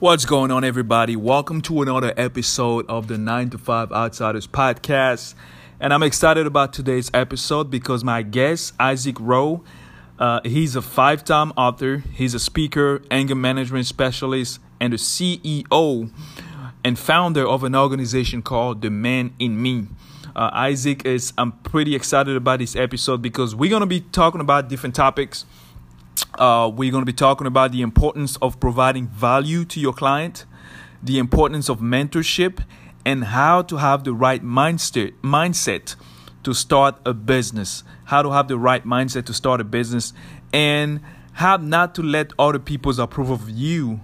What's going on, everybody? Welcome to another episode of the 9 to 5 Outsiders podcast. And I'm excited about today's episode because my guest, Isaac Rowe, uh, he's a five time author, he's a speaker, anger management specialist, and the CEO and founder of an organization called The Man in Me. Uh, Isaac is, I'm pretty excited about this episode because we're going to be talking about different topics uh, we're going to be talking about the importance of providing value to your client, the importance of mentorship, and how to have the right mindset mindset to start a business. How to have the right mindset to start a business, and how not to let other people's approval of you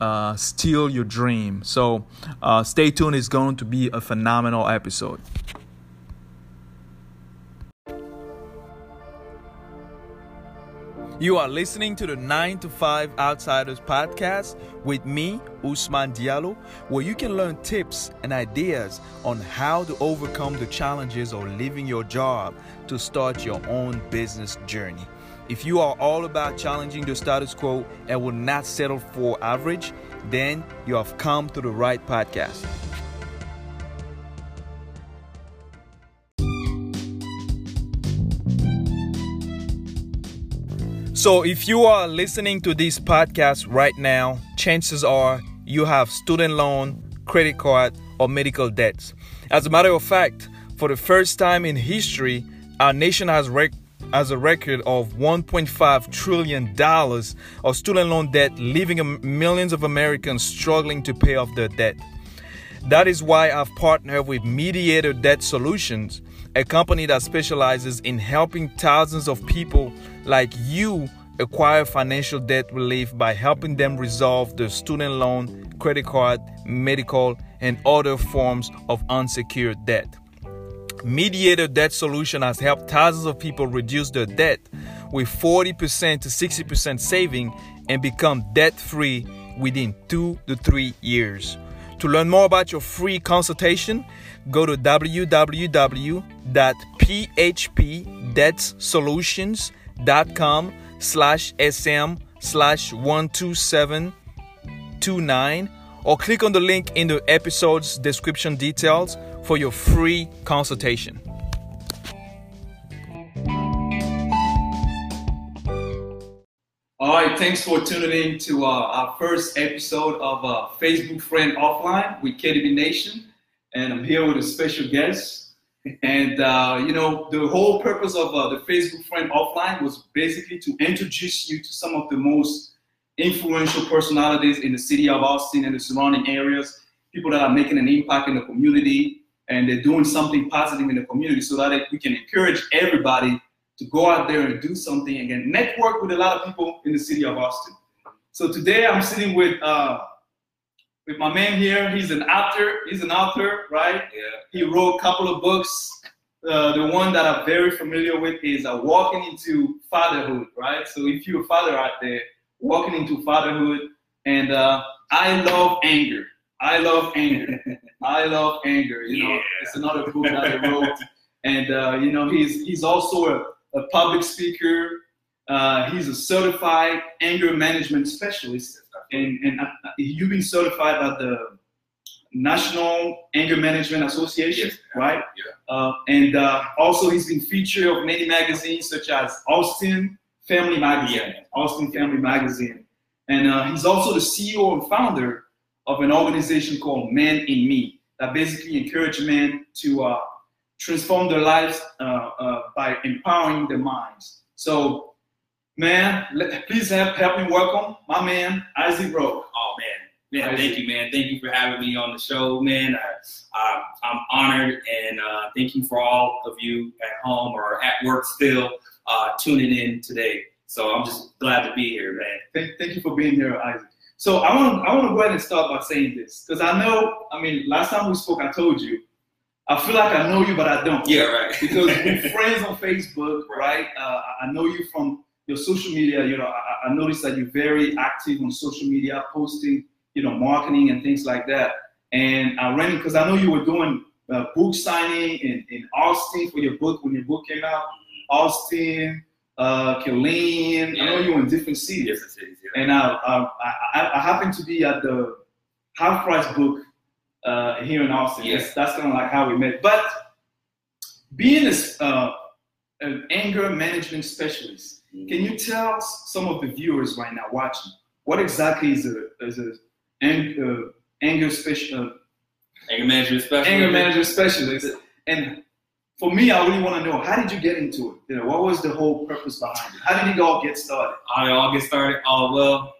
uh, steal your dream. So, uh, stay tuned. It's going to be a phenomenal episode. You are listening to the 9 to 5 Outsiders podcast with me, Usman Diallo, where you can learn tips and ideas on how to overcome the challenges of leaving your job to start your own business journey. If you are all about challenging the status quo and will not settle for average, then you have come to the right podcast. So, if you are listening to this podcast right now, chances are you have student loan, credit card, or medical debts. As a matter of fact, for the first time in history, our nation has rec- has a record of 1.5 trillion dollars of student loan debt, leaving millions of Americans struggling to pay off their debt. That is why I've partnered with Mediator Debt Solutions, a company that specializes in helping thousands of people like you acquire financial debt relief by helping them resolve their student loan, credit card, medical, and other forms of unsecured debt. Mediator Debt Solution has helped thousands of people reduce their debt with 40% to 60% saving and become debt free within two to three years. To learn more about your free consultation, go to www.phpdebtsolutions.com slash sm slash 12729 or click on the link in the episode's description details for your free consultation. All right, thanks for tuning in to uh, our first episode of uh, Facebook Friend Offline with KDB Nation. And I'm here with a special guest, and uh, you know, the whole purpose of uh, the Facebook Friend Offline was basically to introduce you to some of the most influential personalities in the city of Austin and the surrounding areas, people that are making an impact in the community and they're doing something positive in the community so that we can encourage everybody to go out there and do something and network with a lot of people in the city of Austin. So today I'm sitting with uh, with my man here. He's an author. He's an author, right? Yeah. He wrote a couple of books. Uh, the one that I'm very familiar with is uh, Walking into Fatherhood, right? So if you're a father out there, walking into fatherhood, and uh, I love anger. I love anger. I love anger. You know, Yeah. it's another book that I wrote, and uh, you know, he's he's also a, a public speaker. Uh, he's a certified anger management specialist and, and uh, you've been certified by the National Anger Management Association, Yes. right? Yeah. Uh, and uh, also, he's been featured of many magazines such as Austin Family Magazine, Yeah. Austin Family Magazine, and uh, he's also the CEO and founder of an organization called Man in Me that basically encourage men to uh, transform their lives uh, uh, by empowering their minds. So, man, let, please help, help me welcome my man Isaac Rowe. Oh man, man, I thank you, man. Thank you for having me on the show, man. I, I'm honored, and uh, thank you for all of you at home or at work still uh, tuning in today. So I'm just glad to be here, man. Thank, thank you for being here, Isaac. So I want to I want to go ahead and start by saying this because I know I mean last time we spoke I told you I feel like I know you but I don't Yeah, right. because we're friends on Facebook right uh, I know you from your social media you know I, I noticed that you're very active on social media posting you know marketing and things like that and I ran because I know you were doing uh, book signing in, in Austin for your book when your book came out Austin uh, Killeen. I know you were in different cities. Different cities. Yeah. And I, I, I, I happened to be at the Half Price Book uh, here in Austin. Yeah. Yes, that's kind of like how we met. But being a, uh, an anger management specialist, can you tell some of the viewers right now watching what exactly is a is a ang- uh, anger special anger management specialist? anger management specialist? And for me, I really want to know how did you get into it? You know, what was the whole purpose behind it? How did it all get started? How did it all get started? Oh well,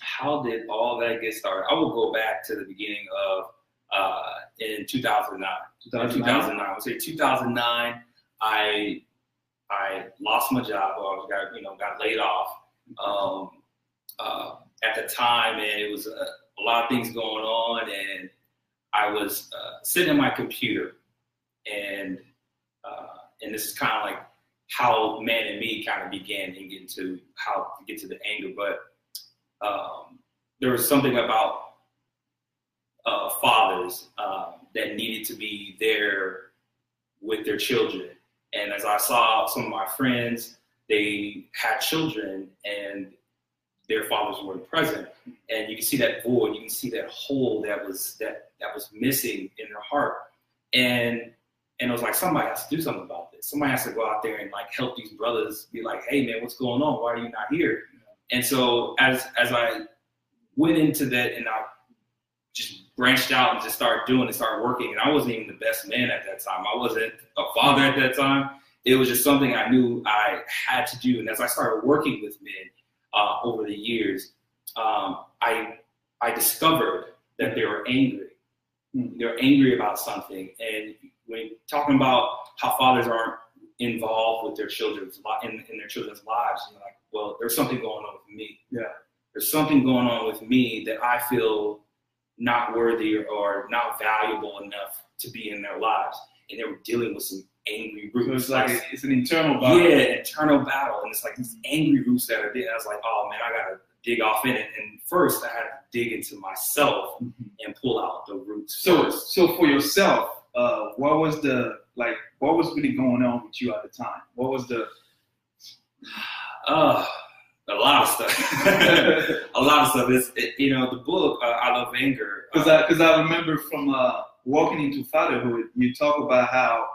how did all that get started? I will go back to the beginning of uh, in 2009. In 2009, I would say 2009. I I lost my job. I got you know got laid off. Um, uh, at the time, and it was a, a lot of things going on, and I was uh, sitting at my computer, and uh, and this is kind of like how Man in Me kind of began and get to how to get to the anger, but um, there was something about uh, fathers um, that needed to be there with their children. And as I saw some of my friends, they had children and their fathers weren't present. And you can see that void, you can see that hole that was that that was missing in their heart. And and it was like somebody has to do something about this. Somebody has to go out there and like help these brothers be like, hey man, what's going on? Why are you not here? And so as as I went into that and I branched out and just started doing and started working. And I wasn't even the best man at that time. I wasn't a father at that time. It was just something I knew I had to do. And as I started working with men uh, over the years, um, I I discovered that they were angry. They're angry about something. And when talking about how fathers aren't involved with their children's li- in, in their children's lives, you're like, well, there's something going on with me. Yeah. There's something going on with me that I feel not worthy or, or not valuable enough to be in their lives. And they were dealing with some angry So roots. it's like it's an internal battle. yeah, internal battle. And it's like these angry roots that are there. I was like, oh man, I gotta dig off in it. And first I had to dig into myself Mhm. and pull out the roots. So, first. so for yourself, uh, what was the like? What was really going on with you at the time? What was the? Uh, a lot of stuff. a lot of stuff. It's, it, you know, the book, uh, I Love Anger. Because uh, I because I remember from uh, walking into fatherhood, you talk about how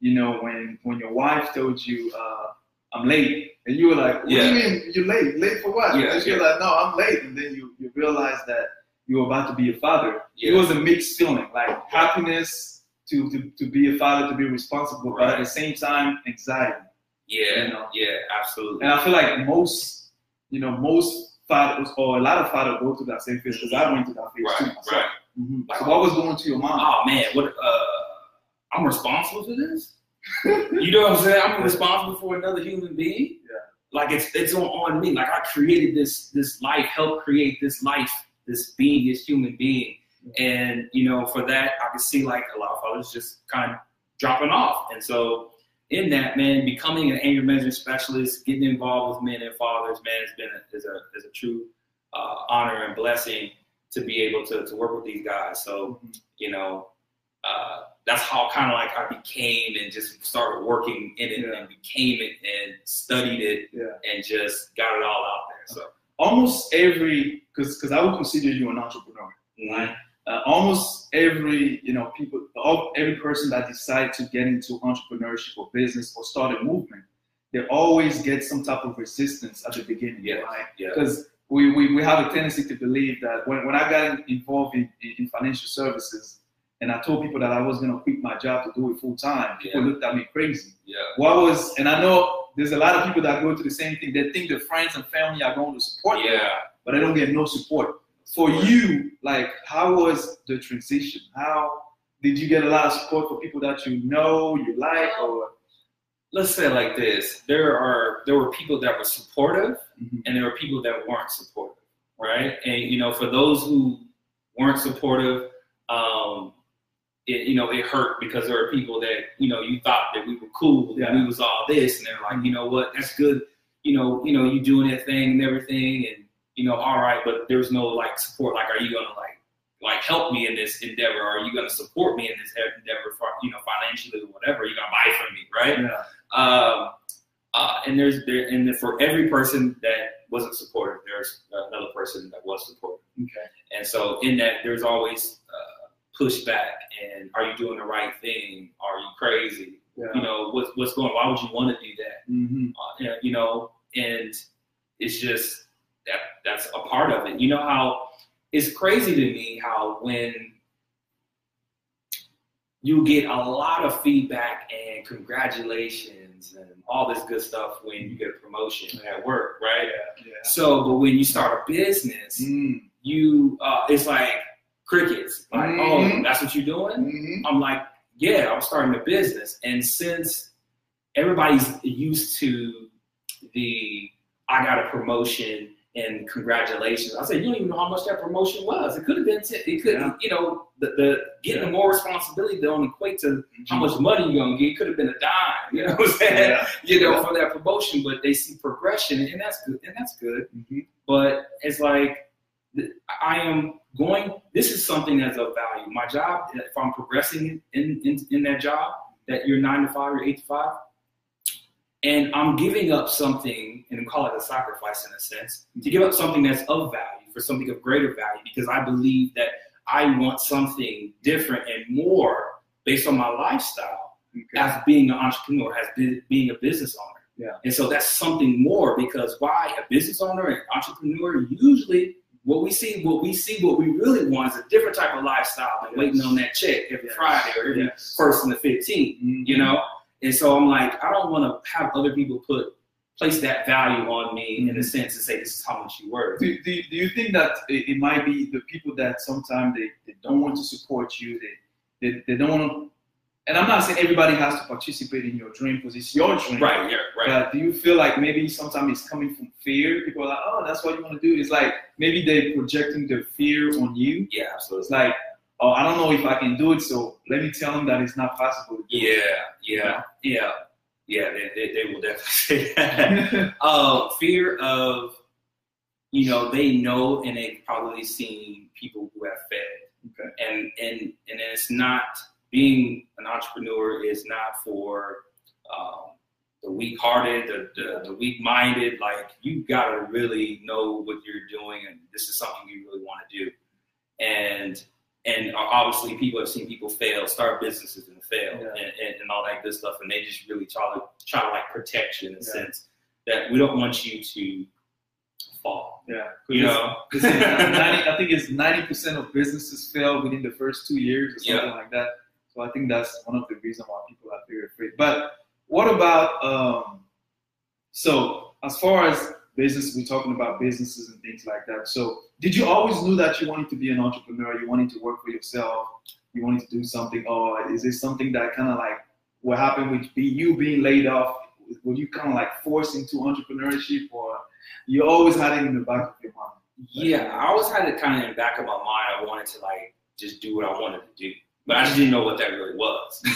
you know when when your wife told you uh, I'm late, and you were like, "What Yeah. do you mean you're late? Late for what?" Yeah, and you're yeah. like, "No, I'm late," and then you you realize that you were about to be a father. Yeah. It was a mixed feeling, like happiness to to, to be a father, to be responsible, but at the same time, anxiety. yeah, you know. yeah, absolutely. And I feel like most, you know, most fathers or a lot of fathers go through that same phase because I went through that phase too Right, myself. right. Mhm. So what was going to your mom? Oh man, what? Uh, I'm responsible for this. you know what I'm saying? I'm responsible for another human being. Yeah. Like it's it's on, on me. Like I created this this life, helped create this life, this being, this human being. And you know, for that, I can see like a lot of fathers just kind of dropping off. And so, in that, man, becoming an anger management specialist, getting involved with men and fathers, man, has been a, is a is a true uh, honor and blessing to be able to to work with these guys. So, you know, uh, that's how kind of like I became and just started working in it Yeah. and became it and studied it Yeah. and just got it all out there. So, Almost every, because because I would consider you an entrepreneur. right. Uh, almost every, you know, people, all, every person that decides to get into entrepreneurship or business or start a movement, they always get some type of resistance at the beginning, Yeah. right? Yeah. Because we, we, we have a tendency to believe that when, when I got involved in, in, in financial services and I told people that I was going to quit my job to do it full time, people Yeah. looked at me crazy. Yeah. What was, and I know there's a lot of people that go through the same thing. They think their friends and family are going to support them, Yeah. but they don't get no support. For you, like, how was the transition? How did you get a lot of support for people that you know, you like, or? Let's say like this: there are there were people that were supportive, Mhm. and there were people that weren't supportive, right? And you know, for those who weren't supportive, um, it you know it hurt because there were people that you know you thought that we were cool, Yeah. and we was all this, and they're like, you know what, that's good, you know, you know, you doing that thing and everything, and you know, all right, but there's no like support. Like, are you gonna like like help me in this endeavor? Or are you gonna support me in this endeavor for you know financially or whatever? You gonna buy from me, right? Yeah. Um, Uh, and there's there, and for every person that wasn't supportive, there's another person that was supportive. Okay. And so in that, there's always uh, pushback. And are you doing the right thing? Are you crazy? Yeah. You know what's what's going? Why would you want to do that? hmm Uh, yeah, you know, and it's just that that's a part of it. You know how it's crazy to me how when you get a lot of feedback and congratulations and all this good stuff when you get a promotion at work, right? Yeah. So, but when you start a business, Mm. you uh, it's like crickets. Like, oh, Mhm. that's what you're doing. Mhm. I'm like, yeah, I'm starting a business, and since everybody's used to the I got a promotion and congratulations, I said you don't even know how much that promotion was. It could have been, t- it could, Yeah. you know, the, the getting more responsibility don't equate to how Mm-hmm. much money you're gonna get. It could have been a dime, you know what I'm saying? Yeah. You know, Yeah. for that promotion, but they see progression, and that's good, and that's good Mhm. but it's like I am going. This is something that's of value. My job, if I'm progressing in in, in that job, that you're nine to five or eight to five, and I'm giving up something, and call it a sacrifice in a sense, to give up something that's of value for something of greater value, because I believe that I want something different and more based on my lifestyle Okay. as being an entrepreneur, as be, being a business owner. Yeah. And so that's something more because why a business owner and entrepreneur usually what we see, what we see, what we really want is a different type of lifestyle than waiting on that check every Yes. Friday or every Yes. first and the 15th, Mhm. you know? And so I'm like, I don't want to have other people put place that value on me in a mm-hmm. sense and say this is how much you worth. Do, do, do you think that it, might be the people that sometimes they, they don't want to support you, they, they, they don't want to, and I'm not saying everybody has to participate in your dream because it's your dream. Right, yeah, right. But do you feel like maybe sometimes it's coming from fear? People are like, oh, that's what you want to do. It's like maybe they're projecting their fear on you. yeah, So absolutely. it's like, oh, I don't know if I can do it, so let me tell them that it's not possible to do Yeah, yeah, yeah, yeah. They, they, they will definitely say that. uh, fear of, you know, they know and they've probably seen people who have failed. Okay. And and and it's not being an entrepreneur is not for um, the weak-hearted, the, the, the weak-minded. Like you gotta really know what you're doing, and this is something you really want to do. And and obviously, people have seen people fail, start businesses and fail, Yeah. and, and, and all that good stuff, and they just really try to try to like protect you in a Yeah. sense that we don't want you to fall. yeah. You know, Because 90, I think it's 90% of businesses fail within the first two years or something like that. So I think that's one of the reasons why people are very afraid. But what about, um, so as far as business, we're talking about businesses and things like that. So did you always knew that you wanted to be an entrepreneur? You wanted to work for yourself? You wanted to do something? Or is it something that kind of like what happened with be you being laid off? Were you kind of like forced into entrepreneurship or you always had it in the back of your mind? Yeah, I always had it kind of in the back of my mind. I wanted to like just do what I wanted to do, but I just didn't know what that really was.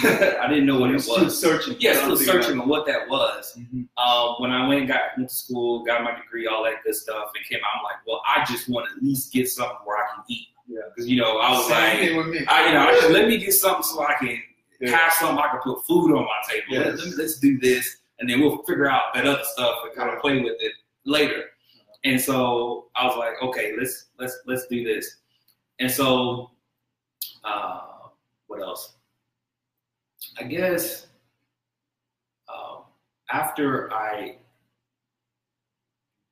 I didn't know what it still was. searching. Yeah, still searching on what that was. Mhm. Um, when I went and got went to school, got my degree, all that good stuff, and came out, I'm like, well, I just want to at least get something where I can eat. Yeah. Because you know, I was Same like, thing with me. I, you know, I should, let me get something so I can Yeah. have something I can put food on my table. Let, Yes. let me, let's do this, and then we'll figure out that other stuff and kind of play with it later. And so I was like, okay, let's let's let's do this. And so, uh, what else? I guess um, after I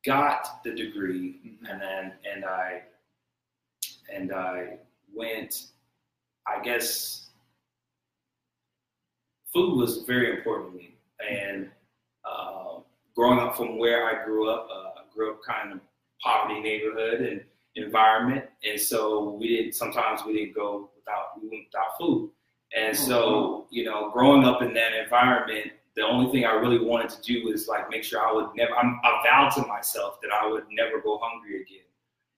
got the degree, Mhm. and then and I and I went. I guess food was very important to me, and uh, growing up from where I grew up, uh, I grew up kind of poverty neighborhood and environment, and so we didn't. Sometimes we didn't go without we went without food, and oh, so you know, growing up in that environment, the only thing I really wanted to do was like make sure I would never. I'm, I vowed to myself that I would never go hungry again,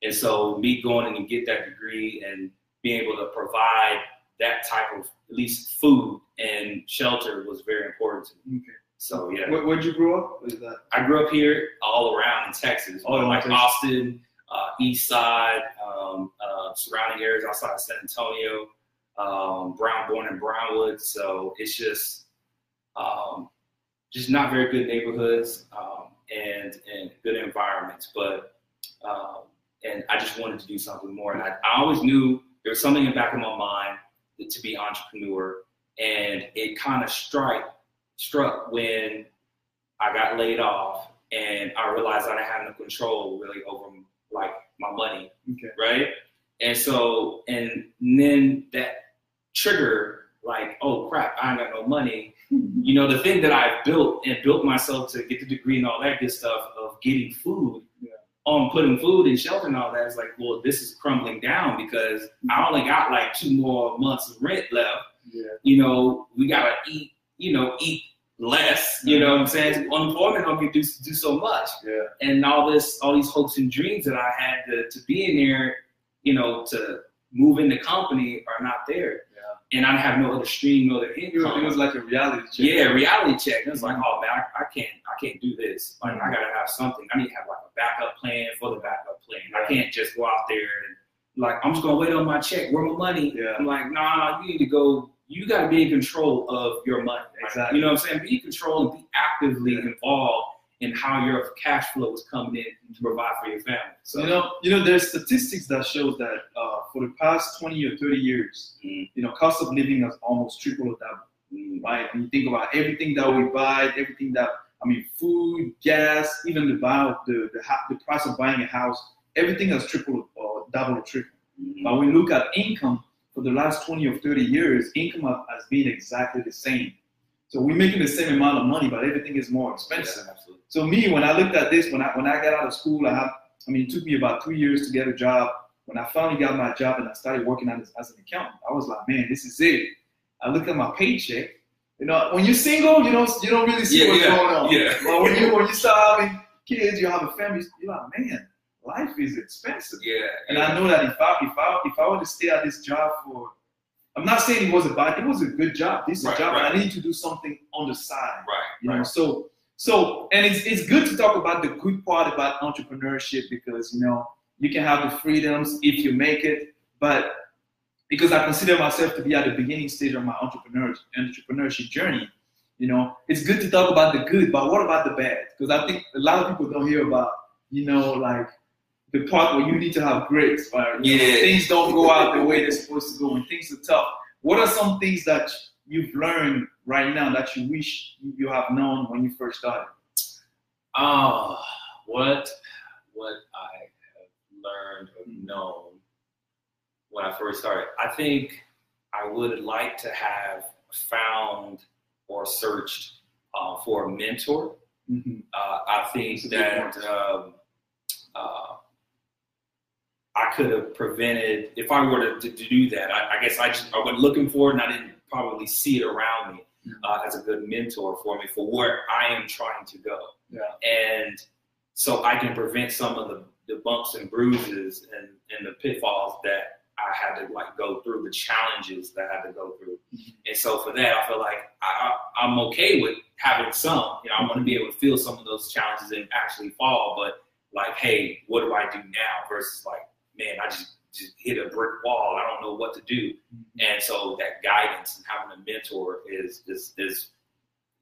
and so me going in and get that degree and being able to provide that type of at least food and shelter was very important to me. Okay. So yeah. Where, where'd you grow up? Is that? I grew up here all around in Texas, All around like Texas. Austin, uh, East Side, um, uh, surrounding areas outside of San Antonio. Um, in Brownwood, so it's just um, just not very good neighborhoods um, and and good environments. But um, and I just wanted to do something more. And I, I always knew there was something in the back of my mind to be entrepreneur, and it kind of struck struck when I got laid off, and I realized I didn't have no control really over like my money, Okay. right? And so, and then that trigger, like, oh crap, I ain't got no money. You know, the thing that I built and built myself to get the degree and all that good stuff of getting food, Yeah. on putting food and shelter and all that is like, well, this is crumbling down because I only got like two more months of rent left. Yeah. You know, we gotta eat, you know, eat less. You mm-hmm. know what I'm saying? Unemployment helped me do do so much Yeah. and all this, all these hopes and dreams that I had to, to be in there, you know, to move in the company are not there. Yeah. And I have no other stream, no other It was, income. it was like a reality check. yeah, reality check. And it's like, mm-hmm. oh man, I, I can't, I can't do this. Like, I gotta have something. I need to have like a backup plan for the backup plan. I can't just go out there and like, I'm just gonna wait on my check. Where my money? Yeah. I'm like, nah, you need to go. You got to be in control of your money. Exactly. You know what I'm saying? Be in control and be actively involved in how your cash flow is coming in to provide for your family. So You know, you know, there's statistics that shows that uh, for the past 20 or 30 years, Mm. you know, cost of living has almost tripled or doubled. mm, Right? And you think about everything that we buy, everything that I mean, food, gas, even the buy the the, ha- the price of buying a house, everything has tripled or doubled or tripled. mm, But when we look at income for the last 20 or 30 years, income has been exactly the same. So we're making the same amount of money, but everything is more expensive. yeah, absolutely. So me, when I looked at this, when I when I got out of school, I have, I mean, it took me about two years to get a job. When I finally got my job and I started working as, as an accountant, I was like, man, this is it. I look at my paycheck. You know, when you're single, you don't you don't really see Yeah, what's yeah, going on. yeah. But when you when you start having kids, you have a family, you're like, man, life is expensive. Yeah, And I know that if I if I if I were to stay at this job for, I'm not saying it was a bad, it was a good job, decent Right, job, right. but I need to do something on the side right, you know so so and it's, it's good to talk about the good part about entrepreneurship because you know you can have the freedoms if you make it but because i consider myself to be at the beginning stage of my entrepreneur entrepreneurship journey you know it's good to talk about the good but what about the bad because i think a lot of people don't hear about you know like the part where you need to have grit or you know, things don't go out the way they're supposed to go and things are tough what are some things that you've learned right now that you wish you have known when you first started? Oh, what what I have learned or known when I first started. I think I would like to have found or searched uh, for a mentor. Mm-hmm. Uh, I think That's a good that um, uh, I could have prevented if I were to, to, to do that. I, I guess I just I went looking for it and I didn't probably see it around me uh, as a good mentor for me for where I am trying to go. Yeah. And so I can prevent some of the, the bumps and bruises and, and the pitfalls that I had to like go through, the challenges that I had to go through. Mhm. And so for that, I feel like I, I'm okay with having some. You know, I want to be able to feel some of those challenges and actually fall. But like, hey, what do I do now? Versus like, man, I just just hit a brick wall. I don't know what to do. And so that guidance and having a mentor is is is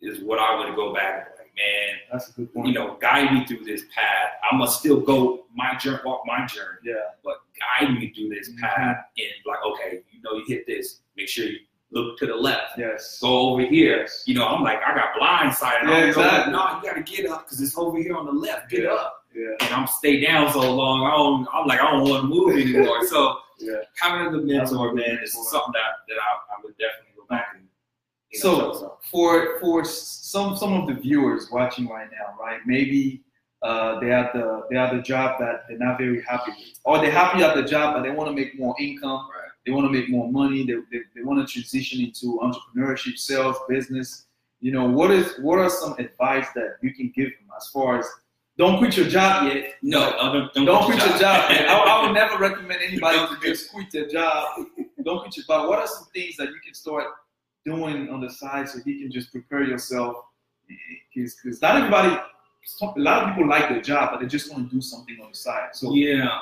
is what I would go back and like, man, That's a good point. you know, guide me through this path. I must still go my journey, walk my journey, yeah. but guide me through this Mhm. path. And like, okay, you know, you hit this. Make sure you look to the left. Yes. Go over here. Yes. You know, I'm like, I got blindsided. Yeah, exactly. No, you got to get up because it's over here on the left. Get Yeah. up. Yeah. And I'm stay down so long. I don't, I'm like, I don't want to move anymore. so Yeah. having a mentor, man, is something that, that I, I would definitely go back and you So- so. For for some some of the viewers watching right now, right? Maybe uh, they have the they have the job that they're not very happy with, or they're happy at the job but they want to make more income. Right. They want to make more money. They, they, they want to transition into entrepreneurship, sales, business. You know, what is what are some advice that you can give them as far as don't quit your job yet. No, don't, don't, Don't quit your job. I, I would never recommend anybody to just quit their job. Don't quit your job. What are some things that you can start doing on the side so you can just prepare yourself? Because not everybody, a lot of people like their job, but they just want to do something on the side. So, Yeah,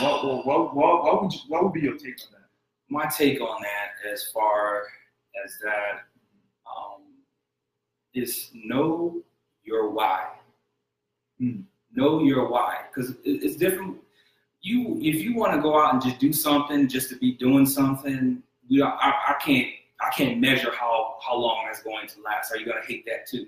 what, what, what, what, what would you, what would be your take on that? my take on that, as far as that, um, is know your why. Hmm. Know your why, because it's different. You, if you want to go out and just do something just to be doing something, we, I, I can't, I can't measure how how long that's going to last. Are you going to hate that too?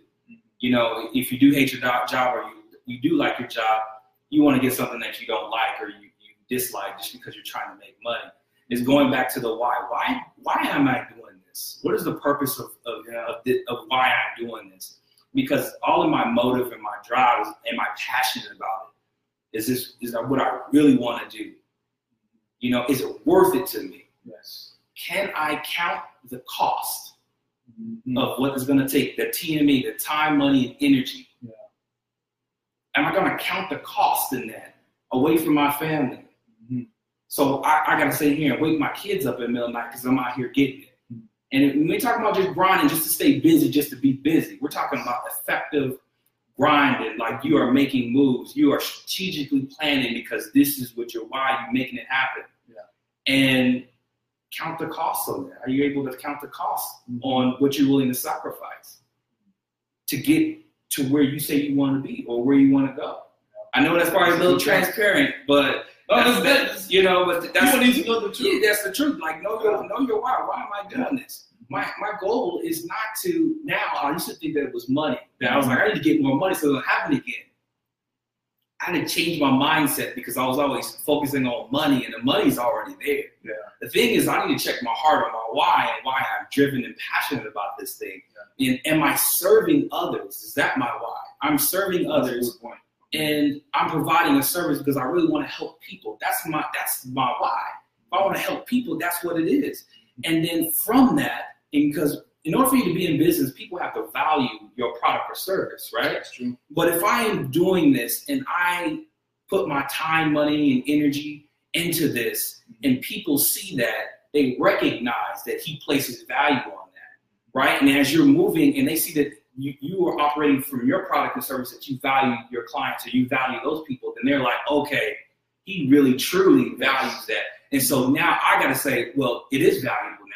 You know, if you do hate your job or you you do like your job, you want to get something that you don't like or you, you dislike just because you're trying to make money. Is going back to the why. Why why am I doing this? What is the purpose of of, of, the, of why I'm doing this? Because all of my motive and my drive is, am I passionate about it? Is this is that what I really want to do? You know, is it worth it to me? Yes. Can I count the cost Mhm. of what it's going to take, the TME, the time, money, and energy. Yeah. Am I going to count the cost in that away from my family? Mhm. So I, I got to sit here and wake my kids up in the middle of the night because I'm out here getting it. And when we talk about just grinding, just to stay busy, just to be busy, we're talking about effective grinding, like you are making moves, you are strategically planning because this is what you're why, you're making it happen. Yeah. And count the cost on that. Are you able to count the cost Mhm. on what you're willing to sacrifice to get to where you say you want to be or where you want to go? I know that's probably a little transparent, but No, that's, that's- that's- you know, but that's need to know the truth. yeah, that's the truth. Like know your know your why. Why am I doing this? Mm-hmm. My my goal is not to now. I used to think that it was money. That I was mm-hmm. like, I need to get more money so it doesn't happen again. I had to change my mindset because I was always focusing on money, and the money's already there. Yeah. The thing is, I need to check my heart on my why and why I'm driven and passionate about this thing. Yeah. And am I serving others? Is that my why? I'm serving others Good point. And I'm providing a service because I really want to help people. That's my that's my why. If I want to help people, that's what it is. And then from that, and because in order for you to be in business, people have to value your product or service, right? That's true. But if I am doing this and I put my time, money, and energy into this, and people see that, they recognize that he places value on that, right? And as you're moving and they see that you, you are operating from your product and service that you value your clients or you value those people, then they're like, okay, he really truly values that. And so now I got to say, well, it is valuable now.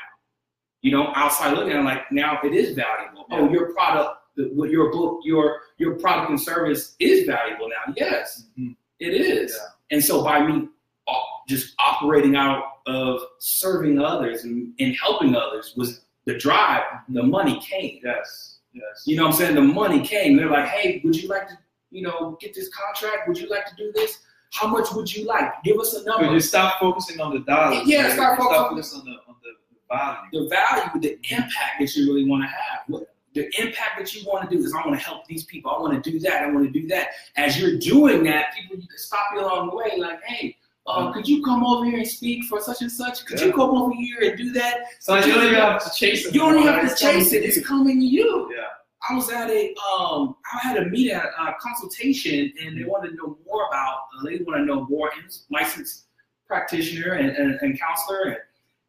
You know, outside looking, I'm like, now it is valuable. Oh, your product, what your book, your your product and service is valuable now. Yes, Mhm. it is. Yeah. And so by me uh, just operating out of serving others and, and helping others was the drive. The money came. Yes. Yes. You know what I'm saying? The money came. They're like, hey, would you like to, you know, get this contract? Would you like to do this? How much would you like? Give us a number. you stop focusing on the dollars. Yeah, right? start You focusing- on the on the, value. the value, the impact that you really want to have. What, the impact that you want to do is I want to help these people. I want to do that. I want to do that. As you're doing that, people you can stop you along the way, like, hey, uh, could you come over here and speak for such and such? Could you come over here and do that? So you don't even have to chase it. You don't even have to chase it. It's coming to you. Yeah. I was at a um I had a meeting at a consultation and they wanted to know more about uh, they want to know more and licensed practitioner and, and, and counselor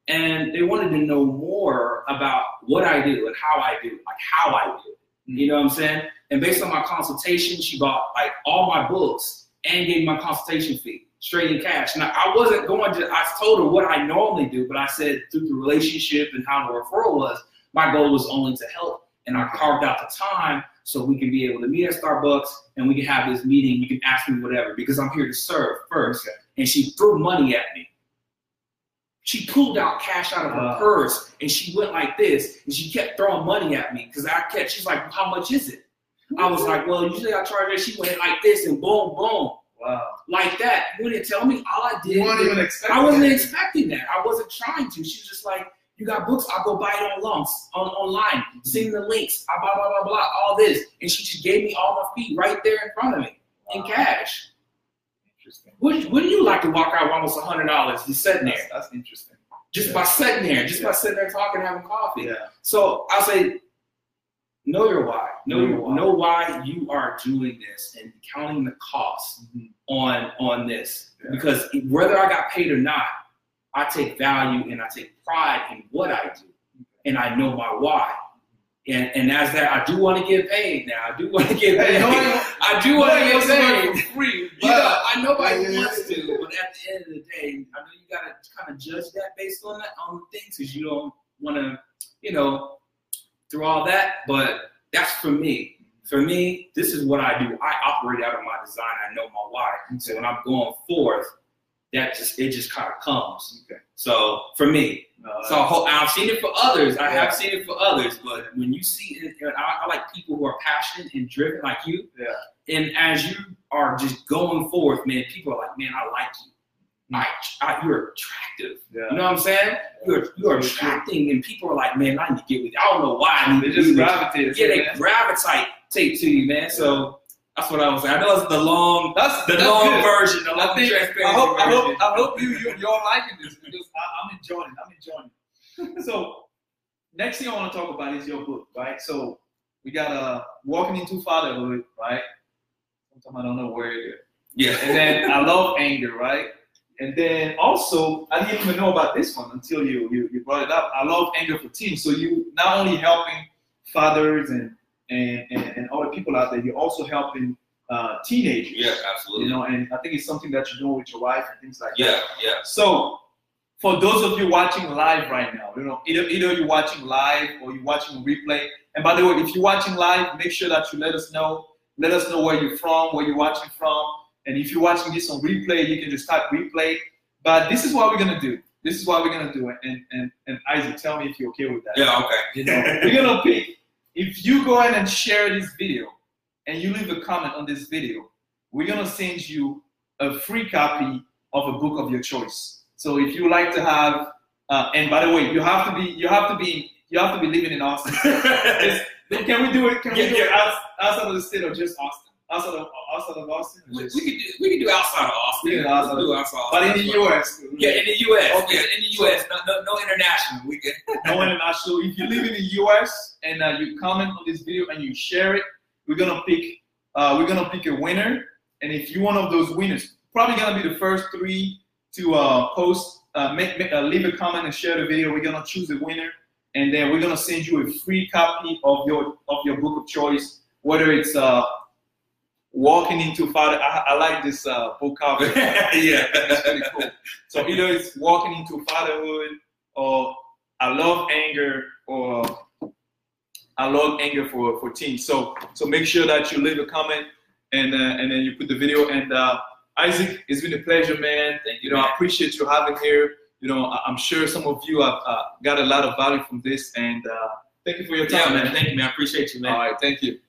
and, and they wanted to know more about what I do and how I do it, like how I do it. You know what I'm saying? And based on my consultation, she bought like all my books and gave me my consultation fee straight in cash. Now I wasn't going to I told her what I normally do, but I said through the relationship and how the referral was, my goal was only to help and I carved out the time so we can be able to meet at Starbucks and we can have this meeting. You can ask me whatever because I'm here to serve first. Okay. And she threw money at me. She pulled out cash out of her Wow. purse and she went like this and she kept throwing money at me because I kept. She's like, "How much is it?" I was mm-hmm. like, "Well, usually I charge her." She went like this and boom, boom, Wow. like that. You didn't tell me. All I did. You weren't even expecting. I wasn't it. expecting that. I wasn't trying to. She was just like, "You got books? I'll go buy it on lumps on online. Send the links. I blah blah blah blah. All this." And she just gave me all my feet right there in front of me in cash. Interesting. Wouldn't, wouldn't you like to walk out with almost a hundred dollars just sitting there, that's interesting. just by sitting there, just by sitting there talking, having coffee? Yeah. So I'll say, know your why. Know, Know your why. know why you are doing this and counting the cost Mhm. On on this. Yeah. Because whether I got paid or not, I take value and I take pride in what I do, and I know my why. And and as that, I do want to get paid now. I do want to get Hey, paid. no I do want to get paid. for free. You know, but- I nobody wants to, but at the end of the day, I know you gotta kind of judge that based on that on things because you don't want to, you know, through all that. But that's for me. For me, this is what I do. I operate out of my design. I know my why. So when I'm going forth, that just it just kind of comes. Okay. So for me, Uh, so I've seen it for others. I Yeah. have seen it for others. But when you see it, I, I like people who are passionate and driven like you. Yeah. And as you are just going forth, man, people are like, man, I like you. I, I, you're attractive. yeah. You know what I'm saying? You're you're attracting, and people are like, man, I need to get with you. I don't know why I need They to just gravitate. Yeah, they gravitate take to you, man. So that's what I was saying. I know it's the long, That's the that's long good. version, the I think transparency I hope I hope I hope you you you're liking this because I, I'm enjoying it. I'm enjoying it. so next thing I want to talk about is your book, right? So we got uh walking into fatherhood, right? Sometimes I don't know where it is. yeah, And then I love anger, right? And then also I didn't even know about this one until you you, you brought it up. I love anger for teens. So you not only helping fathers and and, and, and other people out there, you're also helping uh, teenagers. yeah, absolutely. You know, and I think it's something that you're doing with your wife and things like that. yeah, yeah. So, for those of you watching live right now, you know, either either you're watching live or you're watching replay. And by the way, if you're watching live, make sure that you let us know. Let us know where you're from, where you're watching from. And if you're watching this on replay, you can just type replay. But this is what we're gonna do. This is what we're gonna do. And and and Isaac, tell me if you're okay with that. Yeah, okay. You know, we're gonna pick. If you go ahead and share this video, and you leave a comment on this video, we're gonna send you a free copy of a book of your choice. So if you like to have, uh, and by the way, you have to be, you have to be, you have to be living in Austin. Can we do it? Can we Yeah, do it yeah. outs- outside of the state or just Austin? Outside of outside of Austin? we, just- we could do we could do outside of Austin. We can do outside We'll do outside of Austin. but in the U.S. Yeah, in the U.S. Okay. Yeah, in the U.S. No, no, no international. We can. no international. If you live in the US and uh, you comment on this video and you share it, we're gonna pick uh, we're gonna pick a winner. And if you're one of those winners, probably gonna be the first three to uh, post, uh, make, make, uh, leave a comment and share the video. We're gonna choose a winner, and then we're gonna send you a free copy of your of your book of choice, whether it's uh, Walking into Father. I, I like this uh, book cover. yeah. It's pretty cool. So either it's walking into fatherhood, or I love anger, or I love anger for for teens. So so make sure that you leave a comment and uh, and then you put the video. And uh, Isaac, it's been a pleasure, man. Thank You you. know, man. I appreciate you having here. You know, I- I'm sure some of you have uh, got a lot of value from this, and uh, thank you for your time, man. man. Thank you, man. I appreciate you, man. All right, thank you.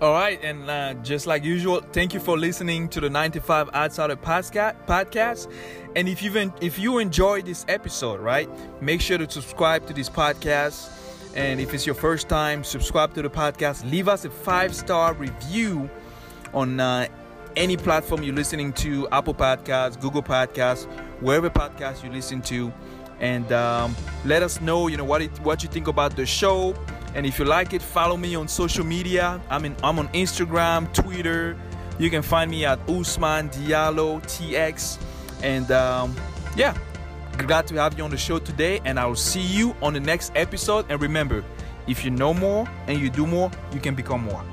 All right, and uh, just like usual, thank you for listening to the 95 Outsider Podcast. And if you if you enjoyed this episode, right, make sure to subscribe to this podcast. And if it's your first time, subscribe to the podcast. Leave us a five star review on uh, any platform you're listening to: Apple Podcasts, Google Podcasts, wherever podcast you listen to, and um, let us know, you know, what it, what you think about the show. And if you like it, follow me on social media. I'm in I'm on Instagram, Twitter. You can find me at Usman Diallo TX. And um, yeah, glad to have you on the show today. And I will see you on the next episode. And remember, if you know more and you do more, you can become more.